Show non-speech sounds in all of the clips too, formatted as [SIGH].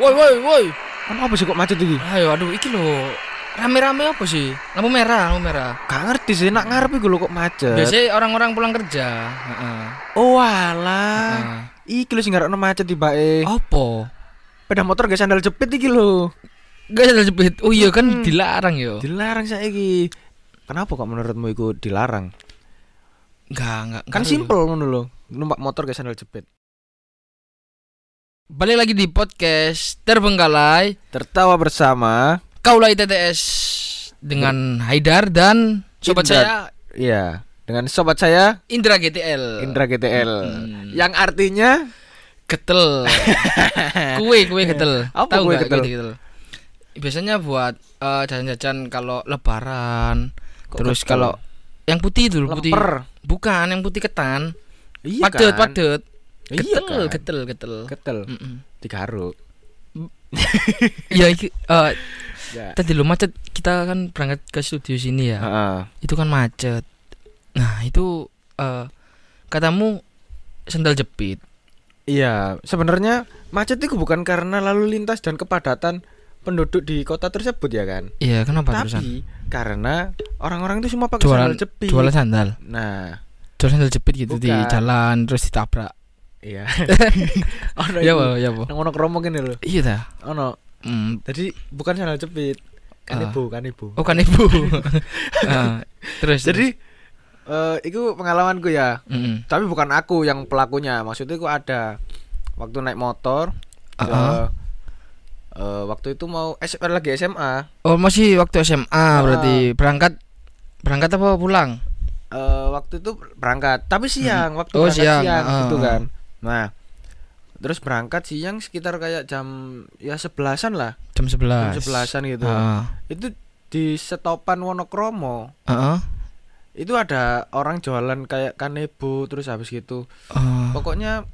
Woi woi woi. Kan apa sih kok macet iki? Ayo aduh iki lho. Rame-rame apa sih? Lampu merah, lampu merah. Gak ngerti sih nak ngarep iku lho kok macet. Biasanya orang-orang pulang kerja. Heeh. Oh alah. Heeh. Iki lho sing ngarekno macet tibake. Apa? Sepeda motor gak sandal jepit iki lho. Gak ada jepit. Oh iya kan Hmm. dilarang yo. Dilarang saiki. Kenapa kok menurutmu iku dilarang? Enggak, enggak. Kan simpel ngono lho. Numpak motor gak sandal jepit. Balik lagi di podcast Terbengkalai Tertawa bersama. Kaulai TTS dengan Haidar dan sobat Indra. saya Iya, dengan sobat saya Indra GTL. Indra GTL. Hmm. Yang artinya Ketel. kue [LAUGHS] kue ketel. Apa Tahu kue ketel? Biasanya buat eh, jajan-jajan kalau lebaran. Kok Terus kalau yang putih itu loh, putih. Bukan, yang putih ketan. Iya padet, kan? padet. Iya Ketel, kan? ketel, ketel. Ketel. Mm-mm. Digaruk. Iya, [LAUGHS] iki eh, Ya. tadi lo macet kita kan berangkat ke studio sini ya. Heeh. Itu kan macet. Nah, itu eh katamu sendal jepit. Iya, sebenarnya macet itu bukan karena lalu lintas dan kepadatan penduduk di kota tersebut ya kan. Iya, kenapa terusan? Tapi karena orang-orang itu semua pakai Jualan sandal jepit. jualan sandal. Nah, Jualan sandal jepit gitu di Bukan. jalan terus ditabrak. Iya. [LAUGHS] ono Ya. Bo, ya. Nang ono kromo kene lho. Iya dah. Ono. Hmm. Jadi bukan sandal jepit. Kan ibu, kan ibu. Oh kan ibu. [LAUGHS] Ah, terus. Jadi eh itu pengalamanku ya. Mm-mm. Tapi bukan aku yang pelakunya. Maksudnya aku ada waktu naik motor. Ah, eh, ah. eh, waktu itu mau S lagi SMA. Oh masih waktu SMA berarti berangkat berangkat apa pulang? eh waktu itu berangkat tapi siang waktu Oh, berangkat siang. siang, Ah, gitu kan nah terus berangkat siang sekitar kayak jam ya sebelasan lah. Jam 11 jam sebelasan gitu. Ah, itu di setopan Wonokromo. Ah, ah. itu ada orang jualan kayak kanebo terus habis gitu. Ah. pokoknya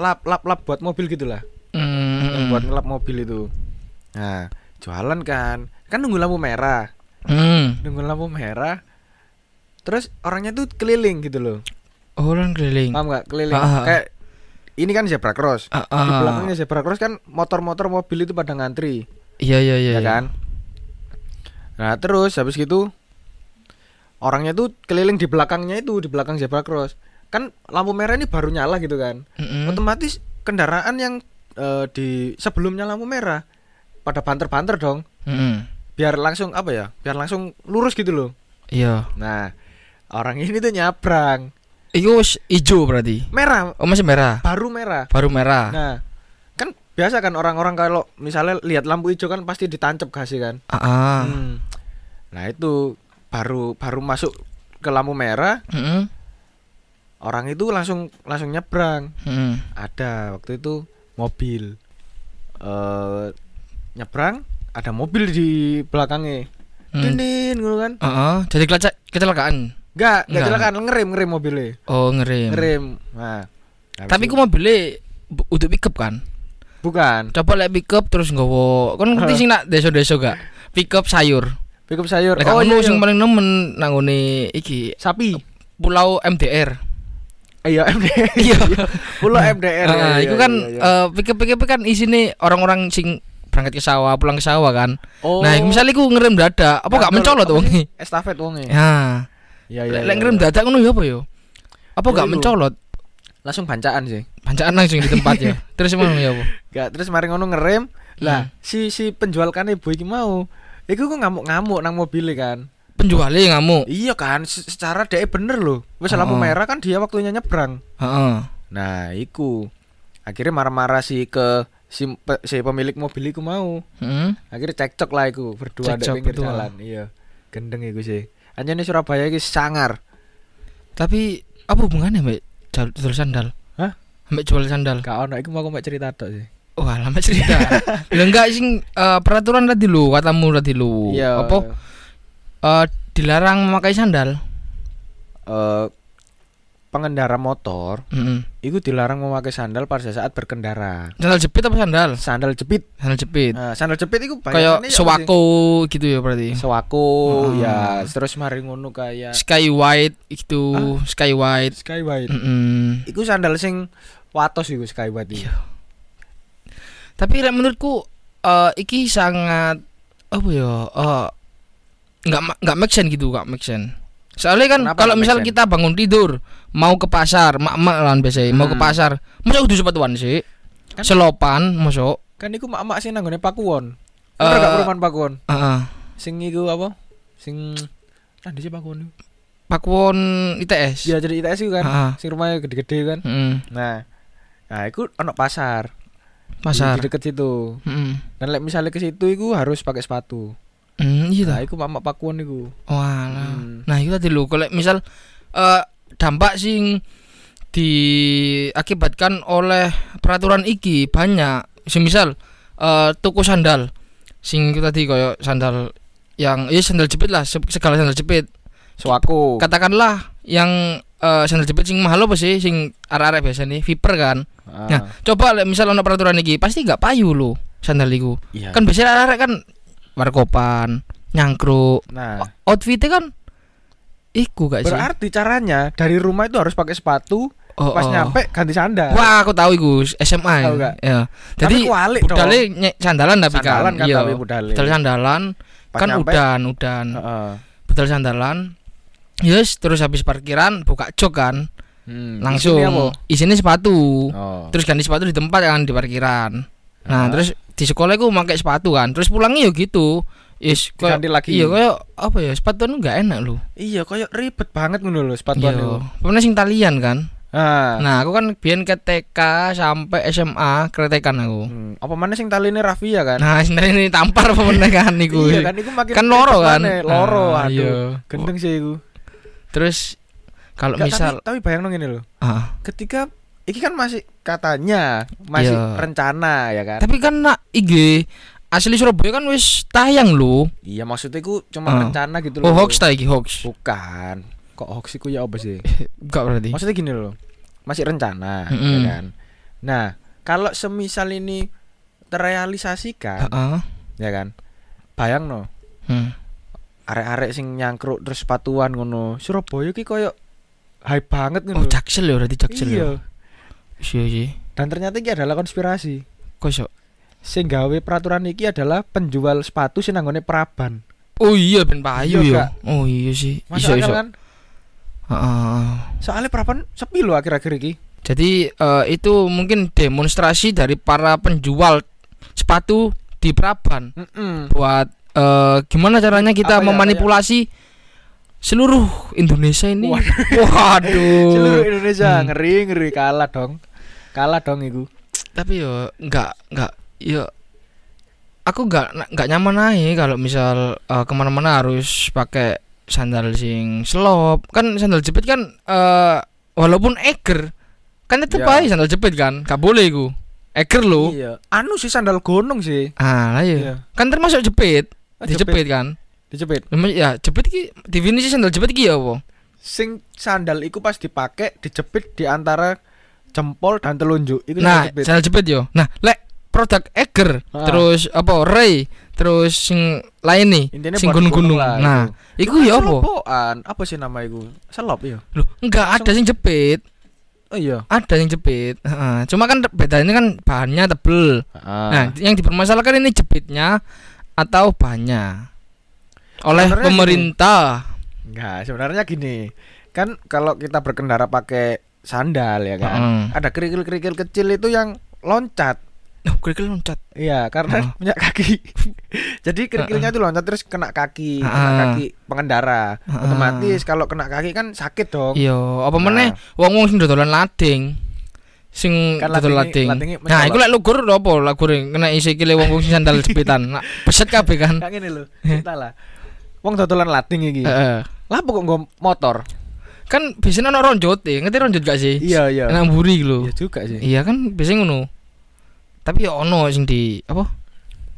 lap lap lap buat mobil gitulah Mm, yang buat ngelap mobil itu. Nah jualan kan. Kan nunggu lampu merah. Mm. nunggu lampu merah. Terus orangnya tuh keliling gitu loh. Oh, orang keliling. paham nggak? Keliling. Ah. kayak ini kan zebra cross Ah, di ah. belakangnya zebra cross kan motor-motor mobil itu pada ngantri Iya iya iya. ya iya. kan nah terus habis gitu orangnya tuh keliling di belakangnya itu di belakang zebra cross kan lampu merah ini baru nyala gitu kan Mm-mm. otomatis kendaraan yang eh, di sebelumnya lampu merah pada banter-banter dong Mm-mm. biar langsung apa ya biar langsung lurus gitu loh Iya. nah orang ini tuh nyabrang Iku wis ijo berarti. merah Oh masih merah. baru merah Baru merah. Nah, kan biasa kan orang-orang kalau misalnya lihat lampu hijau kan pasti ditancap kasih kan. Ah. ah. Hmm. Nah, itu baru baru masuk ke lampu merah, Mm-mm. orang itu langsung langsung nyebrang. Mm-mm. Ada waktu itu mobil eh nyebrang, ada mobil di belakangnya. Hmm. Dinin gitu kan. Ah, ah. Jadi kecelakaan. Enggak, enggak kecelakaan, ngerem ngerem mobilnya. Oh ngerem. Ngerem. Nah, Tapi ku mobilnya untuk pickup kan. bukan. Coba lek pickup terus nggowo. Kan ngerti sing nak deso-deso gak? Pickup sayur. Pickup sayur. Lek Oh, iya, sing iya. paling nemen nang ngene iki sapi. Pulau MDR. Iya, MDR. [LAUGHS] Iya. Pulau MDR. Ah, iya, itu kan iya, iya. eh, pickup-pickup kan isine orang-orang sing berangkat ke sawah, pulang ke sawah kan. Oh. Nah, misalnya ku ngerem dadak, apa gak mencolot apa wong sih? Estafet wonge. Ya. Iya Lek lek ngerem dadak ngono ya apa yo? Apa Ya gak mencolot? Langsung bancaan sih. Pancaan langsung di tempat ya. [LAUGHS] Terus emang ya apa? Gak terus mari ngono ngerem. Lah, Hmm. si si penjual kanebo iki mau. Iku kok ngamuk-ngamuk nang mobilnya kan. Penjualnya ngamuk. Iya kan, se- secara dia bener loh. Wis lampu merah kan dia waktunya nyebrang. Heeh. Nah, iku. Akhirnya marah-marah si ke si, pe- si pemilik mobil iku mau. Heeh. Akhirnya cekcok lah iku berdua di pinggir berdua. jalan. Iya. Gendeng iku sih. Anjane Surabaya iki sangar. Tapi apa hubungannya mbak jual, sandal? Hah? Mbak jual sandal? Gak ono iku mau aku mbak cerita tok sih. Oh, lama cerita. [LAUGHS] Lah enggak sing eh, peraturan tadi lu, katamu tadi lu. Iya. Apa eh, dilarang memakai sandal? eh pengendara motor Heeh. itu dilarang memakai sandal pada saat berkendara. Sandal jepit apa sandal? Sandal jepit. Sandal jepit. Nah, sandal jepit itu Kayak ya sewako gitu ya berarti. sih? Sewako Hmm. ya, terus mari ngono kayak Sky white itu, sky white. Skywide. Mm-mm. Iku sandal sing watos iku Skywide iki. Iya. Tapi menurutku eh iki sangat apa ya? Eh nggak nggak make sense gitu, nggak make sense. Soalnya kan Kenapa kalau misal sense? kita bangun tidur mau ke pasar, mak-mak lan biasanya mau ke Hmm. pasar, masa kudu sepatuan sih? Kan- Selopan, masuk. Kan iku mak-mak sing nanggone Pakuwon. Eh, Ora gak perumahan Pakuwon. Heeh. Sing iku apa? Sing nah di Pakuwon. iku. Pakuwon ITS. Iya jadi ITS iku kan. Heeh. Sing rumahnya gede-gede kan. Heeh. Nah. Nah, iku ono pasar. Pasar. Di deket situ. Heeh. Dan lek misalnya ke situ iku harus pakai sepatu. Hmm, iya Nah, iku mak-mak Pakuwon iku. Walah. Hmm. Nah, itu tadi lho, kalau misal eh dampak sing diakibatkan oleh peraturan iki banyak. Semisal eh tuku sandal sing tadi koyo sandal yang ya sandal jepit lah, se- segala sandal jepit. Suwaku. Katakanlah yang eh sandal jepit sing mahal apa sih sing arek-arek biasa nih, Viper kan. Ah, Nah, coba misal ono peraturan iki pasti nggak payu lo sandal iku. iya. Kan biasanya arek kan warkopan, nyangkruk, Nah, outfitnya kan iku gak sih? berarti caranya dari rumah itu harus pakai sepatu, Oh, pas oh. nyampe ganti sandal. Wah, aku tahu iku SMA. Tahu ya. gak? Ya. Tapi Jadi budale sandalan tapi sandalan kan. kan Iya. tapi budale. Budal sandalan Pas kan nyampe, udan, udan. heeh. Budal sandalan. Yes, terus habis parkiran buka jok kan. Hmm, Langsung isinya sepatu. Oh. Terus ganti sepatu di tempat kan di parkiran. Nah, Ah. terus di sekolah aku pakai sepatu kan. Terus pulangnya ya gitu. Yes, koyo Diganti lagi. Iya, koyo apa ya? Sepatu enggak enak lu. Iya, koyo ribet banget ngono lho sepatuan itu. Iya. Pokoknya sing talian kan. Ah. Nah, aku kan biyen ke TK sampai SMA kretekan aku. Hmm, apa mana sing taline Rafia kan? Nah, sebenarnya ini tampar apa meneh kan [LAUGHS] niku. iya kan iku makin Kan loro kan. Loro Ah, aduh. iya. Gendeng sih iku. Terus kalau misal tapi, tapi bayang dong ini loh. ah, Ketika iki kan masih katanya masih Iya. rencana ya kan. tapi kan nak IG asli Surabaya kan wis tayang lho. Iya maksudnya iku cuma Ah. rencana gitu Oh, loh. hoax ta iki hoax. Bukan. Kok hoax iku ya apa sih? [LAUGHS] Enggak berarti. Maksudnya gini loh. Masih rencana ya Mm-mm. kan. Nah, kalau semisal ini terrealisasikan Heeh. ya kan. Bayang no, Hmm. arek-arek sing nyangkruk terus sepatuan ngono. Surabaya ki koyo hype banget Oh, ngono. jaksel ya berarti jaksel. iya. ya. Iya sih. Dan ternyata ini adalah konspirasi. Kosok. Sing gawe peraturan iki adalah penjual sepatu sing nanggone Praban. Oh iya ben payu Iya, ya. Oh iya sih. Iso iso. kan? Heeh. Soalnya Praban sepi loh akhir-akhir iki. Jadi eh, itu mungkin demonstrasi dari para penjual sepatu di Praban Mm-mm. buat eh, gimana caranya kita Apa ya, memanipulasi seluruh Indonesia ini. Waduh. [LAUGHS] Seluruh Indonesia Hmm. ngeri ngeri kalah dong. Kalah dong iku. Tapi yo nggak nggak yo aku nggak nggak nyaman aja kalau misal eh, ke mana-mana harus pakai sandal sing selop kan sandal jepit kan eh walaupun eger kan tetep Ya. aja sandal jepit kan gak boleh iku eger lo Iya. Anu sih sandal gonong sih. ah lah iya Iya. kan termasuk jepit Ah, dijepit kan Dijepit. Ya jepit ki definisi sandal jepit ki ya apa Sing sandal iku pas dipakai dijepit di antara jempol dan telunjuk. Iku nah jepit. sandal jepit yo nah lek produk eger Ah. terus apa ray terus sing lain nih Intinya sing gunung-gunung lah nah itu. iku ya apa Selopokan. Apa sih nama iku? Selop ya. Loh, enggak ada yang jepit Oh iya. ada yang jepit Heeh. cuma kan bedanya kan bahannya tebel Ah. nah yang dipermasalahkan ini jepitnya atau bahannya oleh Sebenarnya pemerintah Enggak, sebenarnya gini. Kan kalau kita berkendara pakai sandal ya kan. Heeh. Ada kerikil-kerikil kecil itu yang loncat. Oh kerikil loncat Iya, karena Heeh. punya kaki. [LAUGHS] Jadi kerikilnya itu loncat terus kena kaki, kena Heeh. kaki pengendara. Heeh. Otomatis kalau kena kaki kan sakit dong. iya apa Nah. meneh wong-wong sing dodolan lading sing Kan lading nah iku lek lugur lho apa lagur kena isi kile wong-wong sing sandal jepitan nah, beset kabeh kan Kayak gini loh, [LAUGHS] cerita lah. Wong dodolan lading iki. Heeh. Lah kok nggo motor? kan biasanya ono ronjot ya ngerti ronjot gak sih Iya, iya. nang buri lho Iya juga sih. Iya kan biasanya ngono. Tapi ya ono sing di apa?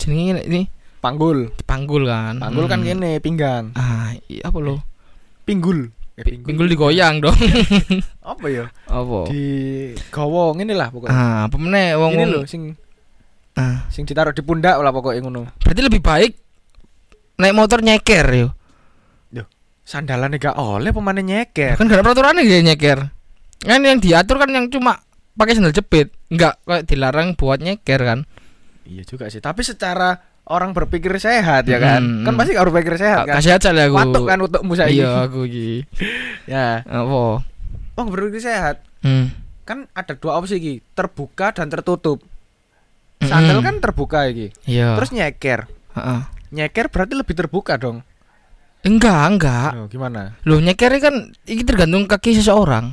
Jenenge ini Panggul. dipanggul kan. Panggul kan Hmm. gini pinggang. Ah, iya apa lo? Pinggul. Ya, Pinggul digoyang dong. [LAUGHS] Apa ya? apa? Di gowo ngene lah pokoknya. Ah, apa meneh wong Ini loh sing ah, sing ditaruh di pundak lah pokoknya ngono. berarti lebih baik naik motor nyeker yo. Sandalannya gak oleh pemane nyeker. Kan gak ada peraturannya gak nyeker. Kan yang diatur kan yang cuma pakai sandal jepit, enggak kayak dilarang buat nyeker kan. Iya juga sih. Tapi secara orang berpikir sehat ya kan. Hmm, Kan hmm. pasti harus berpikir sehat kan. Kasih aja lah aku. Watuk kan untukmu saya. Iya, aku iki. [LAUGHS] Ya. Apa? Oh, berpikir sehat. Hmm. Kan ada dua opsi iki, terbuka dan tertutup. Sandal Mm-mm. kan terbuka iki. Iya. Terus nyeker. Heeh. Nyeker berarti lebih terbuka dong. Enggak, enggak. Oh, gimana? Loh, nyekernya kan ini tergantung kaki seseorang.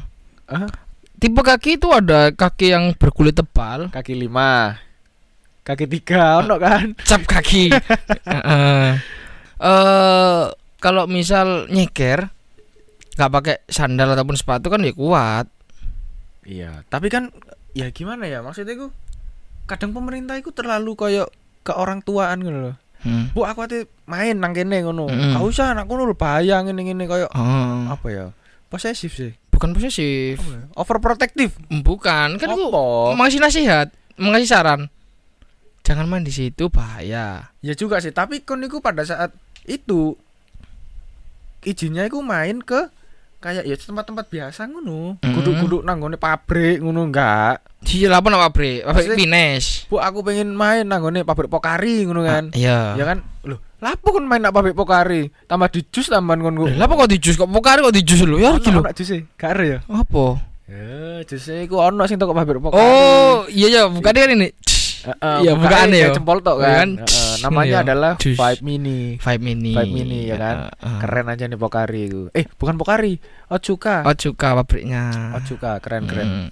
Tipe kaki itu ada kaki yang berkulit tebal, kaki lima. Kaki tiga ono kan? [LAUGHS] cap kaki. Heeh. Eh, kalau misal nyeker nggak pakai sandal ataupun sepatu kan ya kuat. Iya, tapi kan ya gimana ya maksudnya ku kadang pemerintah itu terlalu koyo ke orang tuaan gitu loh. Hmm. Bu aku ate main nang kene ngono. Mm-mm. Gak usah anakku lho bahaya ngene-ngene koyo Oh, apa ya? Posesif sih. Bukan posesif. Ya? Overprotective. Bukan, kan aku mengasih nasihat, mengasih saran. Jangan main di situ bahaya. Ya juga sih, tapi kon niku pada saat itu izinnya iku main ke kayak ya tempat-tempat biasa ngono. Mm-mm. Kudu-kudu nang nggone pabrik ngono enggak. Iya apa nama pabrik? Pabrik Pines. Bu aku pengen main nang nggone pabrik Pokari ngono kan. Iya. Ya kan? Loh, lapo kon main nak pabrik Pokari? Tambah di jus tambahan kon Lah apa kok dijus kok pokari kok dijus lho? Ya iki lho. Ono jus e, gak ada ya? Apa? Ya, jus e iku ono sing toko pabrik Pokari. Oh, iya ya, bukan kan ini. Iya, bukaan ya. jempol tok Iya kan. kan? Namanya Iya. adalah Jus. Vibe Mini. Five mini. Five mini, ya kan? Keren aja nih Pokari itu. Eh, bukan Pokari, Ocuka. Oh, cuka pabriknya. Ocuka, keren-keren. Mm.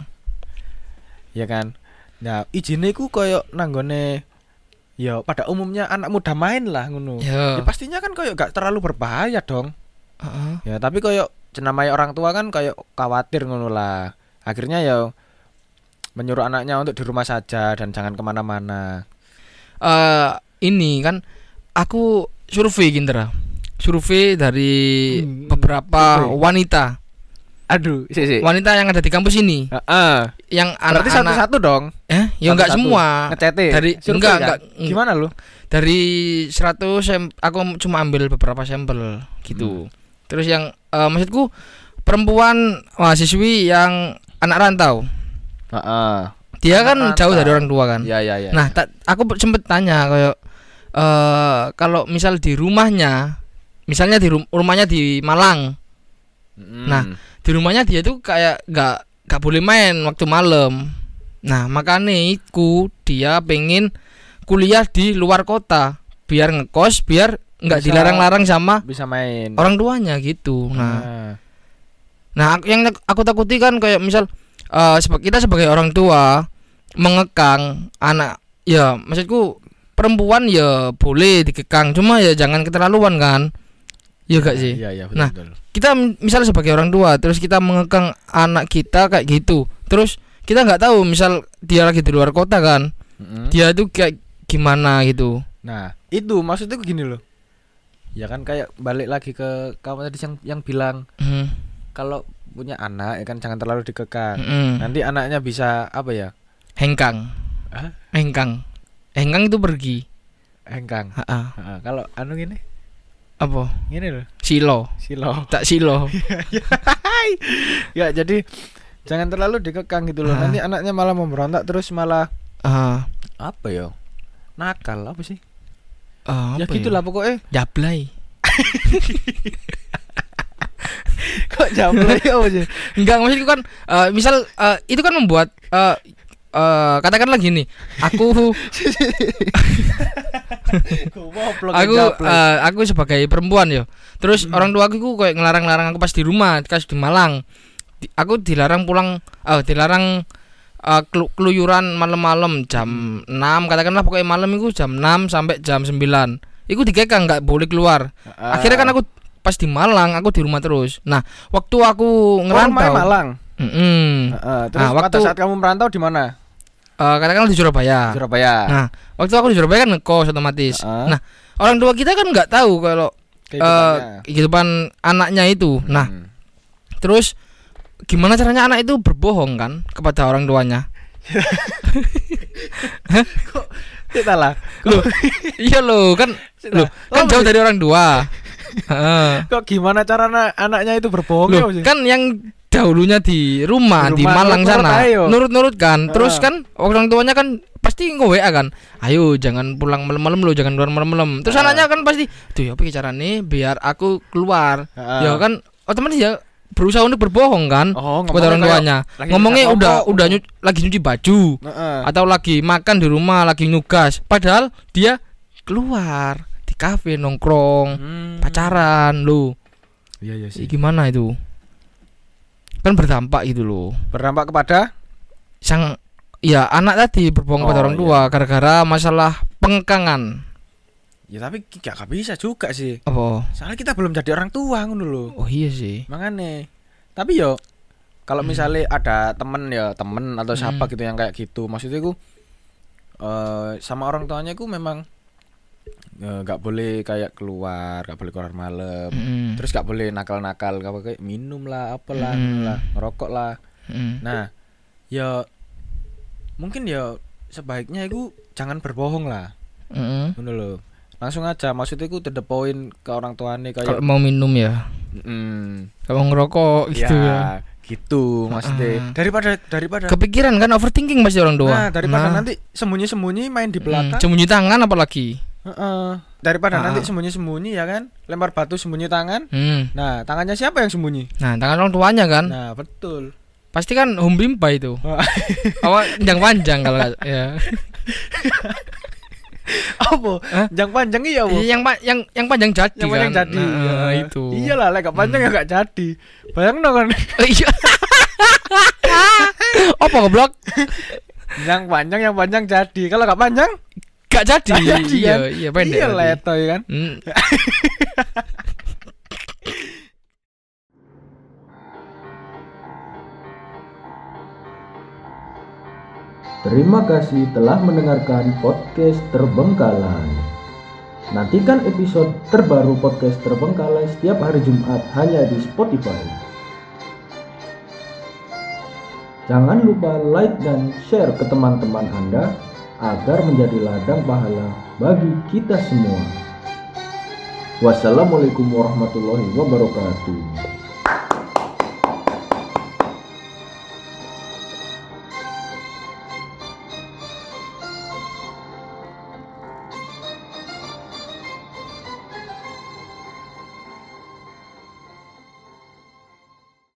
Ya kan? Nah, izinnya iku koyo nanggone ya pada umumnya anak muda main lah ngono. Ya Ya. pastinya kan koyo gak terlalu berbahaya dong. Heeh. Ya, tapi koyo cenamai orang tua kan koyo khawatir ngono lah. Akhirnya ya menyuruh anaknya untuk di rumah saja dan jangan ke mana-mana. Eh, ini kan aku survei Gindra. Survei dari Hmm, beberapa survei. wanita. Aduh, sih sih. Wanita yang ada di kampus ini. Heeh. Yang Berarti anak-anak satu-satu dong. Eh, ya enggak Satu-satu. semua. Ngecete. Dari Survei enggak kan? enggak Gimana lu? dari 100 sem- aku cuma ambil beberapa sampel gitu. Hmm. Terus yang eh, maksudku perempuan mahasiswi yang anak rantau. Heeh. Dia Anak kan rantau. jauh dari orang tua kan. Iya, iya, iya. Nah, tak- aku sempet tanya kayak eh kalau misal di rumahnya misalnya di rum- rumahnya di Malang, Mm. nah, di rumahnya dia tuh kayak nggak nggak boleh main waktu malam. Nah, makanya iku dia pengen kuliah di luar kota biar ngekos biar nggak dilarang-larang sama bisa main. orang tuanya gitu. Nah, Nah, nah aku- yang aku takuti kan kayak misal eh seba- kita sebagai orang tua mengekang anak ya maksudku perempuan ya boleh dikekang cuma ya jangan keterlaluan kan. Iya gak sih? Iya, iya, betul, Nah, betul. kita m- misal sebagai orang tua terus kita mengekang anak kita kayak gitu terus kita nggak tahu misal dia lagi di luar kota kan Mm-mm. dia tuh kayak gimana gitu Nah, itu maksudnya gini loh. Ya kan kayak balik lagi ke kamu tadi yang yang bilang hmm. kalau punya anak ya kan jangan terlalu dikekang. mm-mm. Nanti anaknya bisa apa ya? hengkang Hah? hengkang hengkang itu pergi Hengkang. Ha-ha. Kalau anu gini, apa gini loh, silo silo. tak silo [LAUGHS] ya, jadi jangan terlalu dikekang gitu loh. Ah. Nanti anaknya malah memberontak terus malah ah apa ya? Nakal apa sih? ah, ya apa gitulah pokoknya. jablay [LAUGHS] Kok jamblay apa [LAUGHS] sih? enggak maksudku kan eh, misal eh, itu kan membuat eh eh, katakanlah gini aku aku eh, aku sebagai perempuan yo. Terus Hmm. orang tua aku kayak ngelarang-larang aku pas di rumah pas di Malang. Di- aku dilarang pulang eh dilarang kelu- keluyuran malam-malam jam 6 katakanlah pokoknya malam itu jam 6 sampai jam 9 itu dikekang nggak boleh keluar. Ah. akhirnya kan aku pas di Malang aku di rumah terus. Nah waktu aku Oh, rumahnya Malang. Mm-mm. Heeh, terus Nah, pada waktu- saat kamu merantau di mana? Eh, katakanlah di Surabaya Surabaya. Nah, waktu aku di Surabaya kan ngekos otomatis. Heeh. Nah, orang tua kita kan nggak tahu kalau eh, kehidupan anaknya itu. Nah, Hmm. terus gimana caranya anak itu berbohong kan kepada orang tuanya? kita lah. Loh, iya loh kan, loh kan jauh dari orang tua. Heeh. Kok gimana cara anak anaknya itu berbohong ya, Loh, sih? kan yang dahulunya di rumah Di di, rumah, Malang nurut-nurut sana nurut-nurut kan terus Heeh. kan orang tuanya kan pasti nge WA kan. Ayo jangan pulang malam-malam lo, jangan keluar malam-malam. Terus Ah. anaknya kan pasti, "Duh, ya apa ya carane biar aku keluar?" Ah. Ya kan otomatis ya berusaha untuk berbohong kan Oh, kepada orang tuanya. Ngomongnya udah udah nyu- lagi nyuci baju Heeh. atau lagi makan di rumah, lagi nugas. Padahal dia keluar di kafe nongkrong, Hmm. pacaran lo. Iya iya sih. Gimana itu? Kan berdampak gitu loh. Berdampak kepada Sang ya anak tadi berbohong Oh, pada orang iya. tua gara-gara masalah pengkangan. Ya tapi gak, bisa juga sih. Apa? Soalnya kita belum jadi orang tua ngono lho. Oh iya sih. Makanya. Tapi yo kalau misalnya ada temen ya temen atau siapa Hmm. gitu yang kayak gitu, maksudnya ku eh sama orang tuanya ku memang eh, nggak boleh kayak keluar, nggak boleh keluar malam. Mm-mm. Terus gak boleh nakal-nakal, gak kayak minum lah, apalah, ngono lah, ngerokok lah. Mm. Nah, ya mungkin ya sebaiknya itu jangan berbohong lah, ngono lho. Langsung aja, maksudnya ku to the point ke orang tuanya Kalau kayak mau minum ya, mm, kalau ngerokok gitu ya. ya, gitu maksudnya. Ah. Daripada daripada Kepikiran kan overthinking pasti orang tua. Nah, daripada Nah, nanti sembunyi-sembunyi main di mm, belakang. sembunyi tangan apalagi. Heeh. Daripada Ah. nanti sembunyi-sembunyi ya kan, lempar batu sembunyi tangan. Hmm. Nah, tangannya siapa yang sembunyi? Nah, tangan orang tuanya kan. Nah, betul. Pasti kan home bimpa itu. Oh. [LAUGHS] Awak panjang kalau ya. [LAUGHS] apa? Hah? Yang panjang iya, apa? Iya, yang pa- yang yang panjang jadi yang kan. panjang jadi. Nah, Ya. itu. Iyalah, lek gak panjang ya gak jadi. Bayang kan Iya. [LAUGHS] Apa goblok? yang panjang yang panjang jadi. Kalau gak panjang, Gak jadi. gak jadi iya, kan? iya pendek. Iya tadi. letoy kan. Hmm. Terima kasih telah mendengarkan podcast Terbengkalai. Nantikan episode terbaru podcast Terbengkalai setiap hari Jumat hanya di Spotify. Jangan lupa like dan share ke teman-teman Anda agar menjadi ladang pahala bagi kita semua. Wassalamualaikum warahmatullahi wabarakatuh.